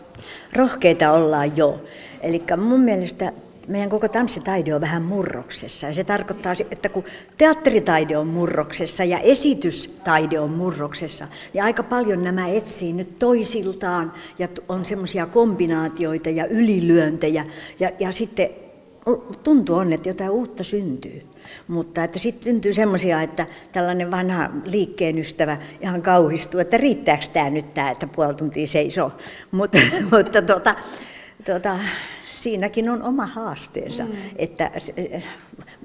Rohkeita ollaan jo. Eli mun mielestä meidän koko tanssitaide on vähän murroksessa. Ja se tarkoittaa, että kun teatteritaide on murroksessa ja esitystaide on murroksessa, niin aika paljon nämä etsii nyt toisiltaan ja on semmoisia kombinaatioita ja ylilyöntejä. Ja, ja sitten tuntuu on, että jotain uutta syntyy. Mutta että sitten syntyy semmoisia, että tällainen vanha liikkeen ystävä ihan kauhistuu, että riittääkö tämä nyt tämä, että puoli tuntia seisoo. Mutta, mutta tota, tota, siinäkin on oma haasteensa, mm. että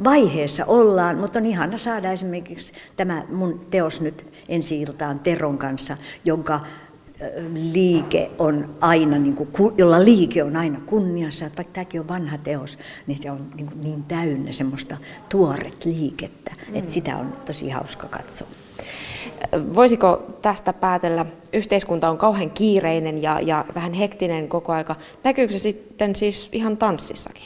vaiheessa ollaan, mutta on ihana saada esimerkiksi tämä mun teos nyt ensi iltaan Teron kanssa, jonka liike on aina, niin kuin, jolla liike on aina kunniassa, että vaikka tämäkin on vanha teos, niin se on niin, kuin niin täynnä semmoista tuoret liikettä, mm. että sitä on tosi hauska katsoa. Voisiko tästä päätellä, yhteiskunta on kauhean kiireinen ja, ja vähän hektinen koko aika. Näkyykö se sitten siis ihan tanssissakin?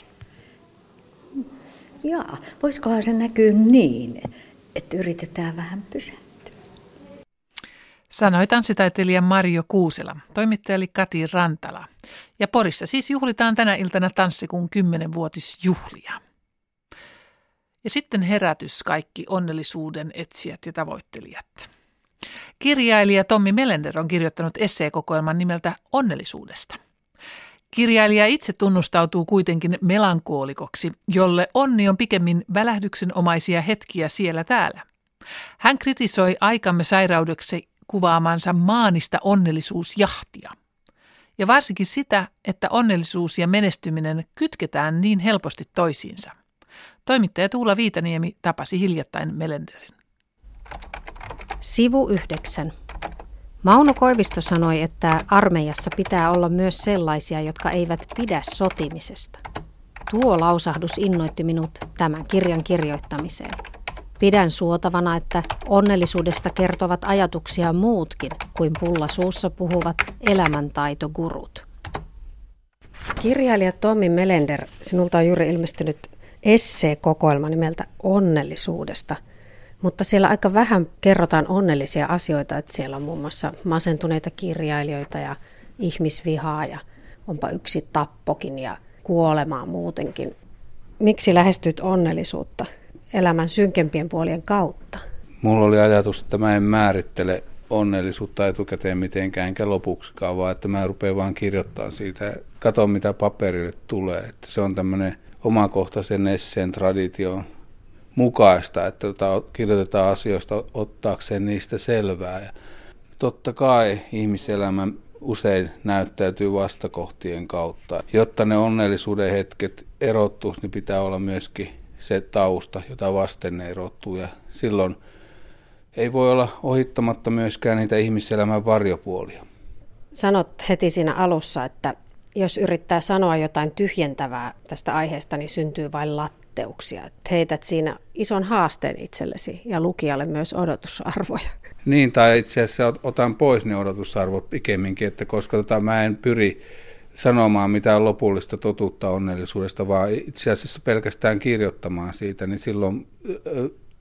Jaa, voisikohan se näkyä niin, että yritetään vähän pysäyttää. Sanoi tanssitaiteilija Mario Kuusela, toimittaja oli Kati Rantala. Ja Porissa siis juhlitaan tänä iltana tanssikuun kymmenenvuotisjuhlia. Ja sitten herätys kaikki onnellisuuden etsijät ja tavoittelijat. Kirjailija Tommi Melender on kirjoittanut esseekokoelman nimeltä Onnellisuudesta. Kirjailija itse tunnustautuu kuitenkin melankoolikoksi, jolle onni on pikemmin välähdyksenomaisia hetkiä siellä täällä. Hän kritisoi aikamme sairaudeksi kuvaamansa maanista onnellisuusjahtia. Ja varsinkin sitä, että onnellisuus ja menestyminen kytketään niin helposti toisiinsa. Toimittaja Tuula Viitaniemi tapasi hiljattain Melenderin. Sivu 9. Mauno Koivisto sanoi, että armeijassa pitää olla myös sellaisia, jotka eivät pidä sotimisesta. Tuo lausahdus innoitti minut tämän kirjan kirjoittamiseen. Pidän suotavana, että onnellisuudesta kertovat ajatuksia muutkin kuin pulla suussa puhuvat elämäntaitogurut. Kirjailija Tommi Melender, sinulta on juuri ilmestynyt esseekokoelma nimeltä Onnellisuudesta, mutta siellä aika vähän kerrotaan onnellisia asioita, että siellä on muun muassa masentuneita kirjailijoita ja ihmisvihaa ja onpa yksi tappokin ja kuolemaa muutenkin. Miksi lähestyt onnellisuutta? Elämän synkempien puolien kautta? Mulla oli ajatus, että mä en määrittele onnellisuutta etukäteen mitenkään, enkä lopuksikaan, vaan että mä rupean vaan kirjoittamaan siitä ja katson, mitä paperille tulee. Että se on tämmöinen omakohtaisen esseen tradition mukaista, että tota, kirjoitetaan asioista ottaakseen niistä selvää. Ja totta kai ihmiselämä usein näyttäytyy vastakohtien kautta. Jotta ne onnellisuuden hetket erottuisi, niin pitää olla myöskin se tausta, jota vasten ne erottuu. Ja silloin ei voi olla ohittamatta myöskään niitä ihmiselämän varjopuolia. Sanot heti siinä alussa, että jos yrittää sanoa jotain tyhjentävää tästä aiheesta, niin syntyy vain latteuksia. Että heität siinä ison haasteen itsellesi ja lukijalle myös odotusarvoja. Niin, tai itse asiassa otan pois ne odotusarvot pikemminkin, että koska tota, mä en pyri sanomaan mitään lopullista totuutta onnellisuudesta, vaan itse asiassa pelkästään kirjoittamaan siitä, niin silloin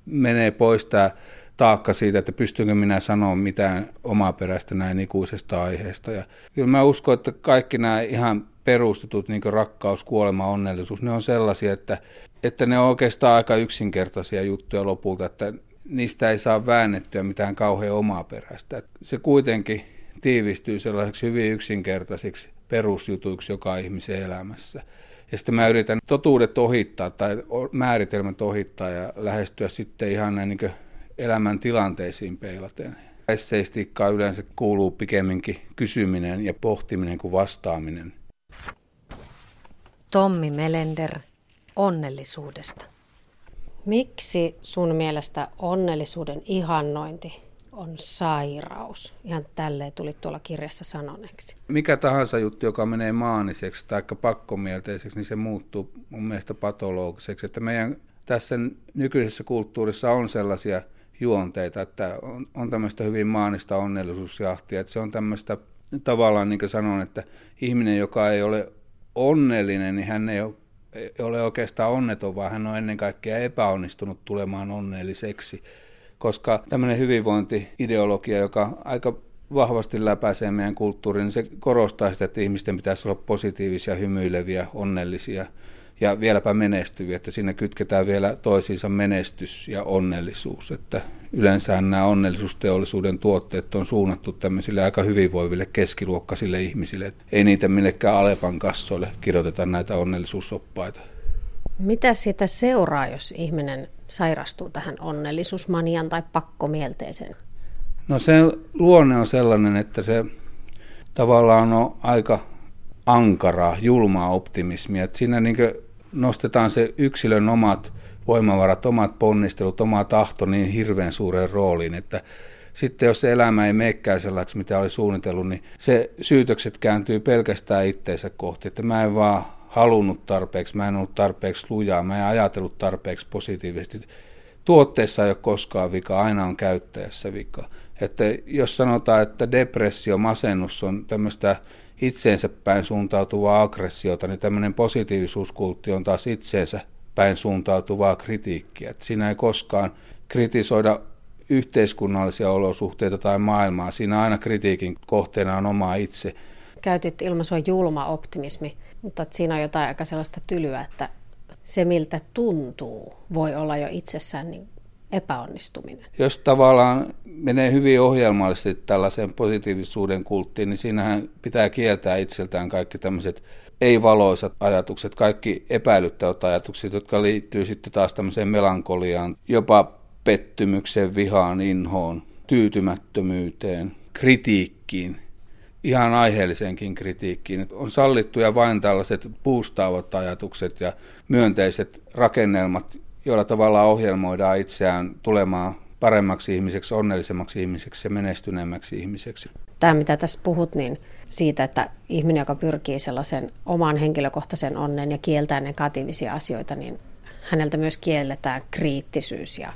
menee pois tämä taakka siitä, että pystynkö minä sanoa mitään omaperäistä näin ikuisesta aiheesta. Ja kyllä mä uskon, että kaikki nämä ihan perustetut, niin rakkaus, kuolema, onnellisuus, ne on sellaisia, että, että ne on oikeastaan aika yksinkertaisia juttuja lopulta, että niistä ei saa väännettyä mitään kauhean omaperäistä. Se kuitenkin tiivistyy sellaiseksi hyvin yksinkertaisiksi perusjutuiksi joka ihmisen elämässä. Ja sitten mä yritän totuudet ohittaa tai määritelmät ohittaa ja lähestyä sitten ihan näin niin elämän tilanteisiin peilaten. Esseistiikkaan yleensä kuuluu pikemminkin kysyminen ja pohtiminen kuin vastaaminen. Tommi Melender, onnellisuudesta. Miksi sun mielestä onnellisuuden ihannointi on sairaus. Ihan tälleen tuli tuolla kirjassa sanoneeksi. Mikä tahansa juttu, joka menee maaniseksi tai pakkomielteiseksi, niin se muuttuu mun mielestä patologiseksi. Että meidän tässä nykyisessä kulttuurissa on sellaisia juonteita, että on, on tämmöistä hyvin maanista onnellisuusjahtia. Että se on tämmöistä tavallaan, niin kuin sanon, että ihminen, joka ei ole onnellinen, niin hän ei ole ei ole oikeastaan onneton, vaan hän on ennen kaikkea epäonnistunut tulemaan onnelliseksi koska tämmöinen hyvinvointi-ideologia, joka aika vahvasti läpäisee meidän kulttuurin, niin se korostaa sitä, että ihmisten pitäisi olla positiivisia, hymyileviä, onnellisia ja vieläpä menestyviä, että siinä kytketään vielä toisiinsa menestys ja onnellisuus, että yleensä nämä onnellisuusteollisuuden tuotteet on suunnattu tämmöisille aika hyvinvoiville keskiluokkaisille ihmisille, ei niitä millekään Alepan kassoille kirjoiteta näitä onnellisuussoppaita. Mitä siitä seuraa, jos ihminen sairastuu tähän onnellisuusmanian tai pakkomielteeseen? No se luonne on sellainen, että se tavallaan on aika ankaraa, julmaa optimismia. Että siinä niin nostetaan se yksilön omat voimavarat, omat ponnistelut, oma tahto niin hirveän suureen rooliin, että sitten jos se elämä ei meekään sellaiseksi, mitä oli suunnitellut, niin se syytökset kääntyy pelkästään itteensä kohti, että mä en vaan halunnut tarpeeksi, mä en ollut tarpeeksi lujaa, mä en ajatellut tarpeeksi positiivisesti. Tuotteessa ei ole koskaan vika, aina on käyttäjässä vika. Että jos sanotaan, että depressio, masennus on tämmöistä itseensä päin suuntautuvaa aggressiota, niin tämmöinen positiivisuuskultti on taas itseensä päin suuntautuvaa kritiikkiä. Että siinä ei koskaan kritisoida yhteiskunnallisia olosuhteita tai maailmaa. Siinä aina kritiikin kohteena on oma itse. Käytit ilmaisua julma optimismi, mutta siinä on jotain aika sellaista tylyä, että se miltä tuntuu voi olla jo itsessään niin epäonnistuminen. Jos tavallaan menee hyvin ohjelmallisesti tällaiseen positiivisuuden kulttiin, niin siinähän pitää kieltää itseltään kaikki tämmöiset ei-valoisat ajatukset, kaikki epäilyttävät ajatukset, jotka liittyy sitten taas tämmöiseen melankoliaan, jopa pettymykseen, vihaan, inhoon, tyytymättömyyteen, kritiikkiin, ihan aiheelliseenkin kritiikkiin. On sallittuja vain tällaiset puustaavat ajatukset ja myönteiset rakennelmat, joilla tavallaan ohjelmoidaan itseään tulemaan paremmaksi ihmiseksi, onnellisemmaksi ihmiseksi ja menestyneemmäksi ihmiseksi. Tämä, mitä tässä puhut, niin siitä, että ihminen, joka pyrkii sellaisen oman henkilökohtaisen onnen ja kieltää negatiivisia asioita, niin häneltä myös kielletään kriittisyys ja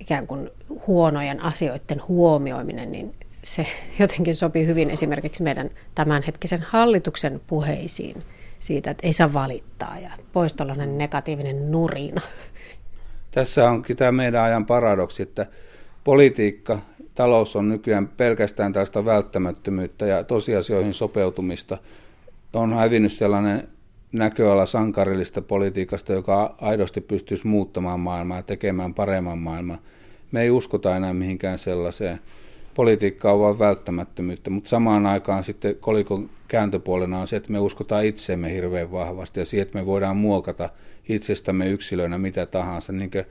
ikään kuin huonojen asioiden huomioiminen, niin se jotenkin sopii hyvin esimerkiksi meidän tämänhetkisen hallituksen puheisiin siitä, että ei saa valittaa ja pois tällainen negatiivinen nurina. Tässä onkin tämä meidän ajan paradoksi, että politiikka, talous on nykyään pelkästään tällaista välttämättömyyttä ja tosiasioihin sopeutumista. On hävinnyt sellainen näköala sankarillista politiikasta, joka aidosti pystyisi muuttamaan maailmaa ja tekemään paremman maailman. Me ei uskota enää mihinkään sellaiseen. Politiikka on vain välttämättömyyttä, mutta samaan aikaan sitten kolikon kääntöpuolena on se, että me uskotaan itseemme hirveän vahvasti ja siihen, että me voidaan muokata itsestämme yksilöinä mitä tahansa. Niin kuin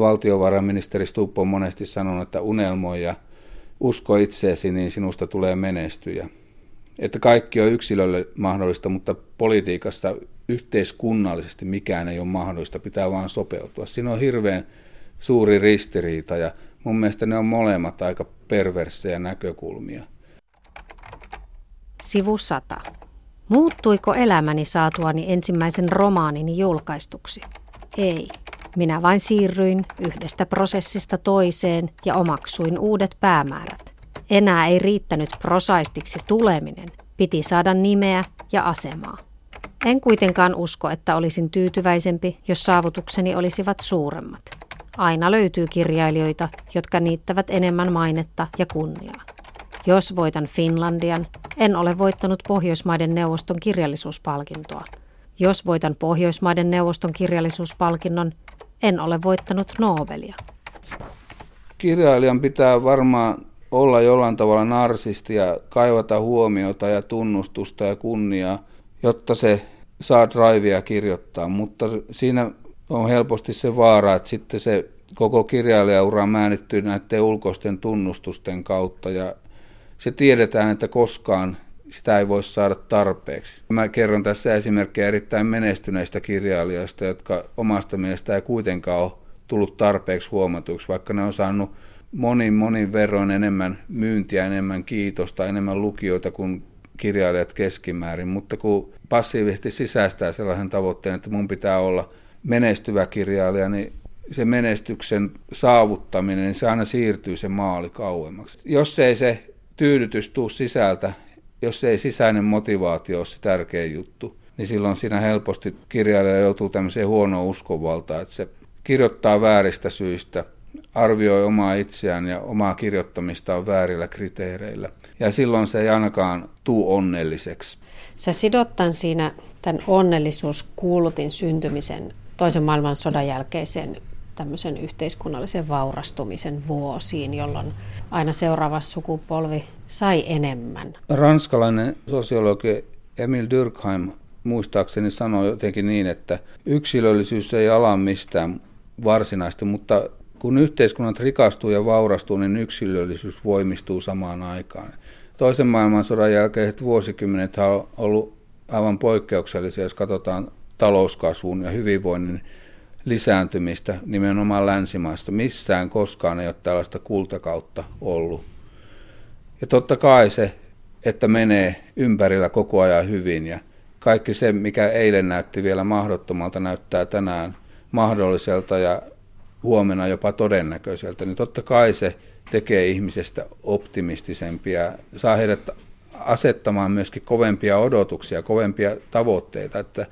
valtiovarainministeri Stubb on monesti sanonut, että unelmoi ja usko itseesi, niin sinusta tulee menestyjä. Että kaikki on yksilölle mahdollista, mutta politiikassa yhteiskunnallisesti mikään ei ole mahdollista, pitää vaan sopeutua. Siinä on hirveän suuri ristiriita ja mun mielestä ne on molemmat aika perversejä näkökulmia. Sivu 100. Muuttuiko elämäni saatuani ensimmäisen romaanini julkaistuksi? Ei. Minä vain siirryin yhdestä prosessista toiseen ja omaksuin uudet päämäärät. Enää ei riittänyt prosaistiksi tuleminen, piti saada nimeä ja asemaa. En kuitenkaan usko, että olisin tyytyväisempi, jos saavutukseni olisivat suuremmat. Aina löytyy kirjailijoita, jotka niittävät enemmän mainetta ja kunniaa. Jos voitan Finlandian, en ole voittanut Pohjoismaiden neuvoston kirjallisuuspalkintoa. Jos voitan Pohjoismaiden neuvoston kirjallisuuspalkinnon, en ole voittanut Nobelia. Kirjailijan pitää varmaan olla jollain tavalla narsisti ja kaivata huomiota ja tunnustusta ja kunniaa, jotta se saa drivea kirjoittaa, mutta siinä on helposti se vaara, että sitten se koko kirjailijaura määrittyy näiden ulkoisten tunnustusten kautta ja se tiedetään, että koskaan sitä ei voi saada tarpeeksi. Mä kerron tässä esimerkkejä erittäin menestyneistä kirjailijoista, jotka omasta mielestä ei kuitenkaan ole tullut tarpeeksi huomatuksi, vaikka ne on saanut monin monin verroin enemmän myyntiä, enemmän kiitosta, enemmän lukijoita kuin kirjailijat keskimäärin, mutta kun passiivisesti sisäistää sellaisen tavoitteen, että mun pitää olla menestyvä kirjailija, niin se menestyksen saavuttaminen, niin se aina siirtyy se maali kauemmaksi. Jos ei se tyydytys tuu sisältä, jos ei sisäinen motivaatio ole se tärkeä juttu, niin silloin siinä helposti kirjailija joutuu tämmöiseen huonoon uskonvaltaan, että se kirjoittaa vääristä syistä, arvioi omaa itseään ja omaa kirjoittamistaan väärillä kriteereillä. Ja silloin se ei ainakaan tuu onnelliseksi. Sä sidot tämän siinä tämän onnellisuuskuulutin syntymisen toisen maailmansodan jälkeiseen tämmöisen yhteiskunnallisen vaurastumisen vuosiin, jolloin aina seuraava sukupolvi sai enemmän. Ranskalainen sosiologi Emil Durkheim muistaakseni sanoi jotenkin niin, että yksilöllisyys ei ala mistään varsinaisesti, mutta kun yhteiskunnat rikastuu ja vaurastuu, niin yksilöllisyys voimistuu samaan aikaan. Toisen maailmansodan jälkeiset vuosikymmenet on ollut aivan poikkeuksellisia, jos katsotaan talouskasvun ja hyvinvoinnin lisääntymistä nimenomaan länsimaista. Missään koskaan ei ole tällaista kultakautta ollut. Ja totta kai se, että menee ympärillä koko ajan hyvin ja kaikki se, mikä eilen näytti vielä mahdottomalta, näyttää tänään mahdolliselta ja huomenna jopa todennäköiseltä, niin totta kai se tekee ihmisestä optimistisempia, saa heidät asettamaan myöskin kovempia odotuksia, kovempia tavoitteita, että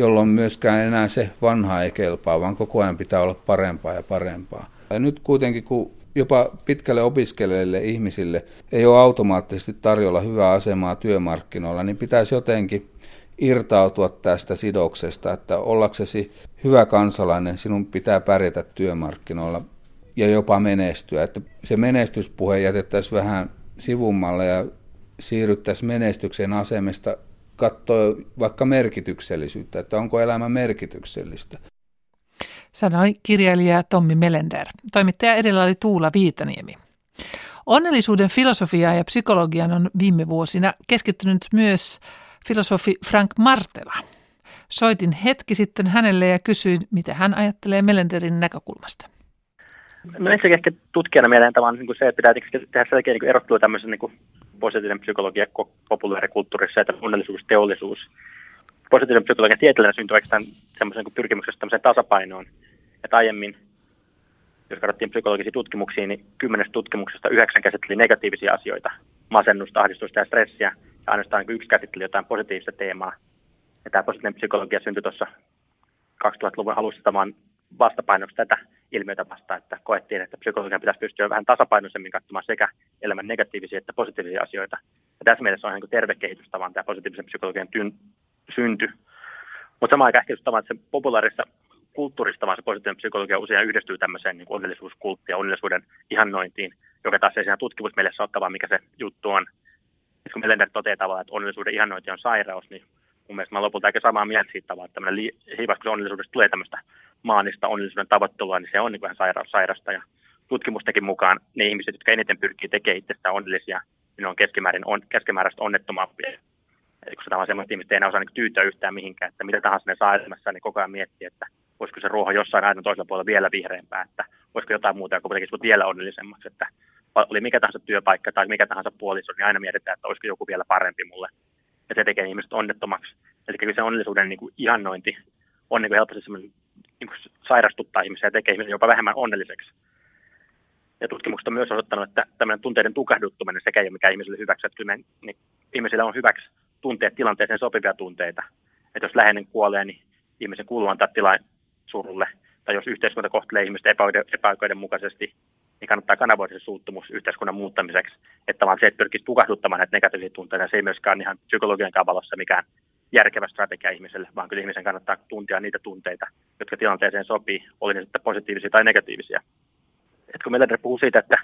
jolloin myöskään enää se vanha ei kelpaa, vaan koko ajan pitää olla parempaa ja parempaa. Ja nyt kuitenkin, kun jopa pitkälle opiskelijoille ihmisille ei ole automaattisesti tarjolla hyvää asemaa työmarkkinoilla, niin pitäisi jotenkin irtautua tästä sidoksesta, että ollaksesi hyvä kansalainen, sinun pitää pärjätä työmarkkinoilla ja jopa menestyä. Että se menestyspuhe jätettäisiin vähän sivummalle ja siirryttäisiin menestyksen asemesta katsoa vaikka merkityksellisyyttä, että onko elämä merkityksellistä. Sanoi kirjailija Tommi Melender. Toimittaja edellä oli Tuula Viitaniemi. Onnellisuuden filosofiaan ja psykologian on viime vuosina keskittynyt myös filosofi Frank Martela. Soitin hetki sitten hänelle ja kysyin, mitä hän ajattelee Melenderin näkökulmasta. No ensinnäkin ehkä tutkijana mieleen tavan niin se, että pitää tehdä selkeä niin erottelu tämmöisen niin positiivinen psykologia populaarikulttuurissa ja onnellisuus, teollisuus. Positiivinen psykologia tieteellinen syntyy oikeastaan semmoisen niin pyrkimyksestä tämmöiseen tasapainoon. Että aiemmin, jos katsottiin psykologisia tutkimuksia, niin kymmenestä tutkimuksesta yhdeksän käsitteli negatiivisia asioita, masennusta, ahdistusta ja stressiä, ja ainoastaan niin yksi käsitteli jotain positiivista teemaa. Ja tämä positiivinen psykologia syntyi tuossa 2000-luvun alussa tämän vastapainoksi tätä ilmiötä vastaan, että koettiin, että psykologian pitäisi pystyä vähän tasapainoisemmin katsomaan sekä elämän negatiivisia että positiivisia asioita. Ja tässä mielessä on niin terve kehitystavan tämä positiivisen psykologian tyn, synty. Mutta samaan aikaan ehkä että se populaarissa kulttuurista, vaan se positiivinen psykologia usein yhdistyy tämmöiseen niin onnellisuuskulttiin ja onnellisuuden ihannointiin, joka taas ei siinä tutkimusmielessä ottavaa, mikä se juttu on. Ja kun Melender toteaa tavallaan, että onnellisuuden ihannointi on sairaus, niin mun mielestä mä lopulta aika samaa mieltä siitä tavalla, että tämmöinen li- se onnellisuudesta tulee tämmöistä maanista onnellisuuden tavoittelua, niin se on niin kuin sairaus, sairasta. Ja tutkimustenkin mukaan ne ihmiset, jotka eniten pyrkii tekemään itsestään onnellisia, niin on keskimäärin on, keskimääräistä onnettomampia. Eli kun se semmoista ihmistä ei enää osaa niin tyytyä yhtään mihinkään, että mitä tahansa ne saa elämässä, niin koko ajan miettii, että voisiko se ruoho jossain aidan toisella puolella vielä vihreämpää, että voisiko jotain muuta, joka tekisi vielä onnellisemmaksi, että oli mikä tahansa työpaikka tai mikä tahansa puoliso, niin aina mietitään, että olisiko joku vielä parempi mulle. Ja se tekee ihmiset onnettomaksi. Eli kyllä se onnellisuuden niin kuin ihannointi on niin kuin helposti semmoinen niin sairastuttaa ihmisiä ja tekee ihmisiä jopa vähemmän onnelliseksi. Ja tutkimukset on myös osoittanut, että tämmöinen tunteiden tukahduttuminen sekä ei ole mikään ihmiselle hyväksi, että kyllä niin ihmisillä on hyväksi tunteet tilanteeseen sopivia tunteita. Että jos läheinen kuolee, niin ihmisen kuuluu antaa tilaa surulle. Tai jos yhteiskunta kohtelee ihmistä epäoikeudenmukaisesti, niin kannattaa kanavoida se suuttumus yhteiskunnan muuttamiseksi. Että vaan se, että pyrkisi tukahduttamaan näitä negatiivisia tunteita, se ei myöskään ihan psykologian valossa mikään järkevä strategia ihmiselle, vaan kyllä ihmisen kannattaa tuntia niitä tunteita, jotka tilanteeseen sopii, oli ne sitten positiivisia tai negatiivisia. Et kun Melander puhuu siitä, että,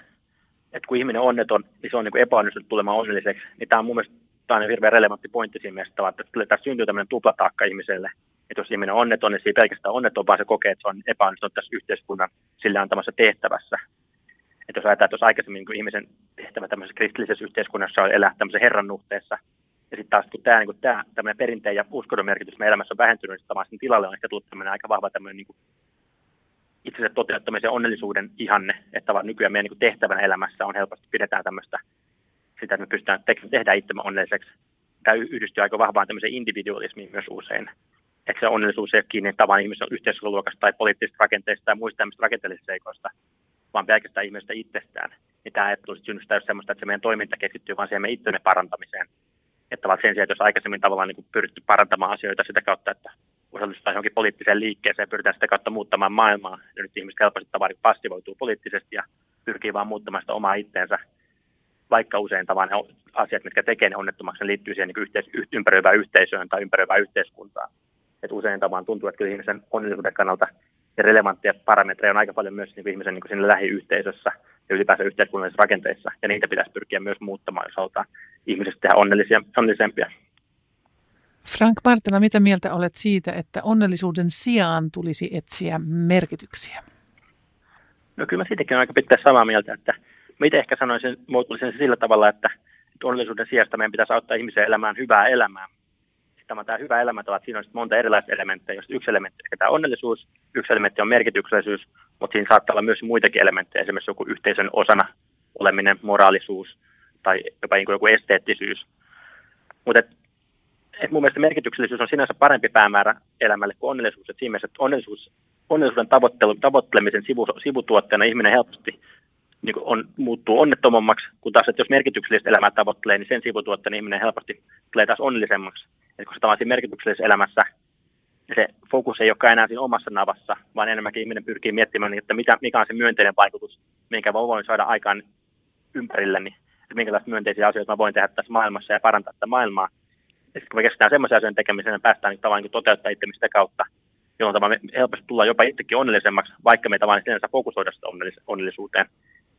että kun ihminen on onneton, niin se on niin epäonnistunut tulemaan onnelliseksi, niin tämä on mun mielestä tämä on hirveän relevantti pointti siinä mielessä, että tässä syntyy tämmöinen tuplataakka ihmiselle, että jos ihminen on onneton, niin se ei pelkästään onneton, vaan se kokee, että se on epäonnistunut tässä yhteiskunnan sille antamassa tehtävässä. Että jos ajatellaan, että jos aikaisemmin niin ihmisen tehtävä tämmöisessä kristillisessä yhteiskunnassa on elää tämmöisen herran nuhteessa, ja sitten taas kun tämä, niin tämä tämmöinen perinteen ja uskonnon merkitys meidän elämässä on vähentynyt, niin sen tilalle on ehkä tullut tämmöinen aika vahva tämmöinen niin kuin itsensä toteuttamisen onnellisuuden ihanne, että vaan nykyään meidän niin tehtävänä elämässä on helposti pidetään tämmöistä sitä, että me pystytään te- tehdä itsemme onnelliseksi. Tämä yhdistyy aika vahvaan tämmöiseen individualismiin myös usein. Että se onnellisuus ei ole kiinni tavan ihmisen yhteiskuntaluokasta tai poliittisista rakenteista tai muista tämmöistä rakenteellisista seikoista, vaan pelkästään ihmisestä itsestään. Niin tämä ajattelu synnyttää semmoista, että se meidän toiminta keskittyy vain siihen meidän itsemme parantamiseen että sen sijaan, että jos aikaisemmin tavallaan niin pyritty parantamaan asioita sitä kautta, että osallistutaan johonkin poliittiseen liikkeeseen ja pyritään sitä kautta muuttamaan maailmaa, ja nyt ihmiset helposti tavallaan niin passivoituu poliittisesti ja pyrkii vaan muuttamaan sitä omaa itteensä, vaikka usein ne asiat, mitkä tekee ne onnettomaksi, ne liittyy siihen niin yhteis- ympäröivään yhteisöön tai ympäröivään yhteiskuntaan. Et usein tavallaan tuntuu, että kyllä ihmisen onnellisuuden kannalta ja relevantteja parametreja on aika paljon myös niin ihmisen niin siinä lähiyhteisössä ja ylipäänsä yhteiskunnallisissa rakenteissa, ja niitä pitäisi pyrkiä myös muuttamaan, jos halutaan ihmisistä tehdä onnellisia, onnellisempia. Frank Martela, mitä mieltä olet siitä, että onnellisuuden sijaan tulisi etsiä merkityksiä? No kyllä mä siitäkin olen aika pitää samaa mieltä, että mitä ehkä sanoisin, muotoilisin sillä tavalla, että onnellisuuden sijasta meidän pitäisi auttaa ihmisiä elämään hyvää elämää. Tämä, tämä hyvä elämäntavat, siinä on monta erilaista elementtiä, jos yksi elementti on tämä onnellisuus, yksi elementti on merkityksellisyys, mutta siinä saattaa olla myös muitakin elementtejä, esimerkiksi joku yhteisön osana oleminen, moraalisuus tai jopa niin kuin joku esteettisyys. Mutta et, et mun mielestä merkityksellisyys on sinänsä parempi päämäärä elämälle kuin onnellisuus. Et siinä mielessä, että onnellisuus, onnellisuuden tavoittelu, tavoittelemisen sivu, sivutuotteena ihminen helposti niin on, muuttuu onnettomammaksi, kun taas, että jos merkityksellistä elämää tavoittelee, niin sen sivutuotteen ihminen helposti tulee taas onnellisemmaksi. Et kun se tavallaan merkityksellisessä elämässä se fokus ei olekaan enää siinä omassa navassa, vaan enemmänkin ihminen pyrkii miettimään, että mitä, mikä on se myönteinen vaikutus, minkä voin saada aikaan ympärilläni, että minkälaisia myönteisiä asioita mä voin tehdä tässä maailmassa ja parantaa tätä maailmaa. Ja sitten kun me keskitytään semmoisia asioiden tekemiseen, niin päästään niin tavallaan niin toteuttaa itse sitä kautta, jolloin me helposti tullaan jopa itsekin onnellisemmaksi, vaikka me tavallaan sinänsä fokusoida sitä onnellisuuteen.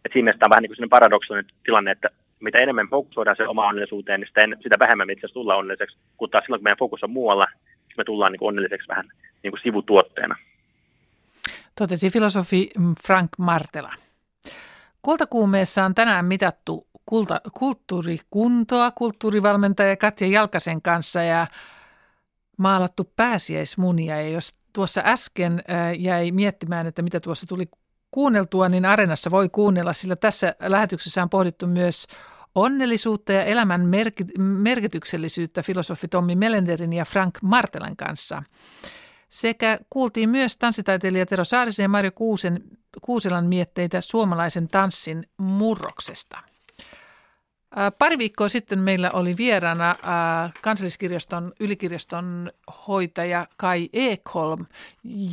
Et siinä mielessä on vähän niin kuin paradoksaalinen tilanne, että mitä enemmän fokusoidaan se oma onnellisuuteen, niin sitä, en, sitä vähemmän me itse asiassa tullaan onnelliseksi, kun taas silloin, kun meidän fokus on muualla, niin me tullaan niin kuin onnelliseksi vähän niin kuin sivutuotteena. Totesi filosofi Frank Martela. Kultakuumeessa on tänään mitattu kulta, kulttuurikuntoa kulttuurivalmentaja Katja Jalkasen kanssa ja maalattu pääsiäismunia. Ja jos tuossa äsken jäi miettimään, että mitä tuossa tuli kuunneltua, niin Arenassa voi kuunnella, sillä tässä lähetyksessä on pohdittu myös onnellisuutta ja elämän merkityksellisyyttä filosofi Tommi Melenderin ja Frank Martelan kanssa. Sekä kuultiin myös tanssitaiteilija Tero Saarisen ja Marjo Kuusen, Kuuselan mietteitä suomalaisen tanssin murroksesta. Pari viikkoa sitten meillä oli vieraana kansalliskirjaston ylikirjaston hoitaja Kai Ekholm,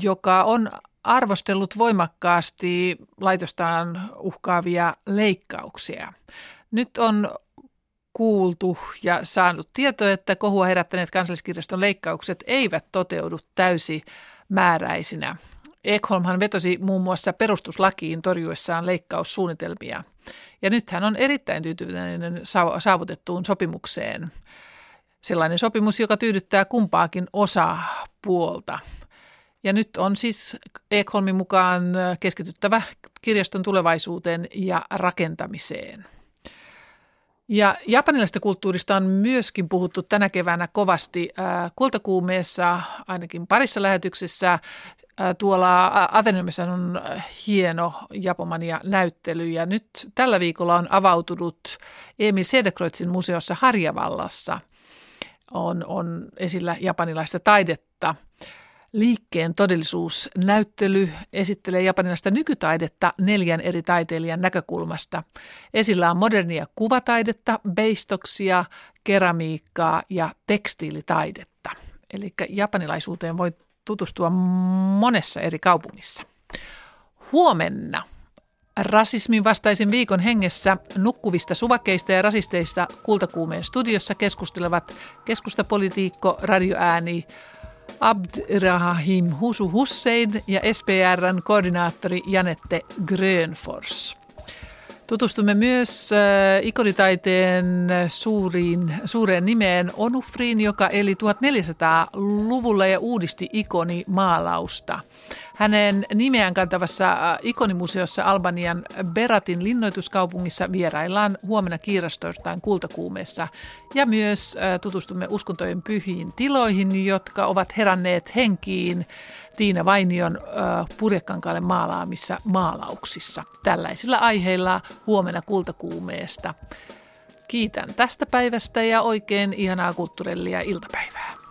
joka on arvostellut voimakkaasti laitostaan uhkaavia leikkauksia. Nyt on kuultu ja saanut tietoa, että kohua herättäneet kansalliskirjaston leikkaukset eivät toteudu täysimääräisinä. Ekholmhan vetosi muun muassa perustuslakiin torjuessaan leikkaussuunnitelmia. Ja nyt hän on erittäin tyytyväinen saavutettuun sopimukseen. Sellainen sopimus, joka tyydyttää kumpaakin osapuolta. Ja nyt on siis Ekholmin mukaan keskityttävä kirjaston tulevaisuuteen ja rakentamiseen. Ja japanilaisesta kulttuurista on myöskin puhuttu tänä keväänä kovasti kultakuumeessa, ainakin parissa lähetyksessä. Tuolla Ateneumissa on hieno Japomania-näyttely ja nyt tällä viikolla on avautunut Emil Sedekroitsin museossa Harjavallassa. On, on esillä japanilaista taidetta. Liikkeen todellisuusnäyttely esittelee japanilaista nykytaidetta neljän eri taiteilijan näkökulmasta. Esillä on modernia kuvataidetta, beistoksia, keramiikkaa ja tekstiilitaidetta. Eli japanilaisuuteen voi tutustua monessa eri kaupungissa. Huomenna Rasismin vastaisen viikon hengessä nukkuvista suvakkeista ja rasisteista Kultakuumeen studiossa keskustelevat keskustapolitiikko, radioääni, Abdrahim Husu Hussein ja SPRn koordinaattori Janette Grönfors. Tutustumme myös äh, ikonitaiteen suuriin, suureen nimeen Onufriin, joka eli 1400-luvulla ja uudisti ikonimaalausta. Hänen nimeään kantavassa äh, ikonimuseossa Albanian Beratin linnoituskaupungissa vieraillaan huomenna kiirastortain kultakuumeessa. Ja myös äh, tutustumme uskontojen pyhiin tiloihin, jotka ovat heränneet henkiin Tiina Vainion äh, purjekankaalle maalaamissa maalauksissa. Tällaisilla aiheilla huomenna kultakuumeesta. Kiitän tästä päivästä ja oikein ihanaa kulttuurillia iltapäivää.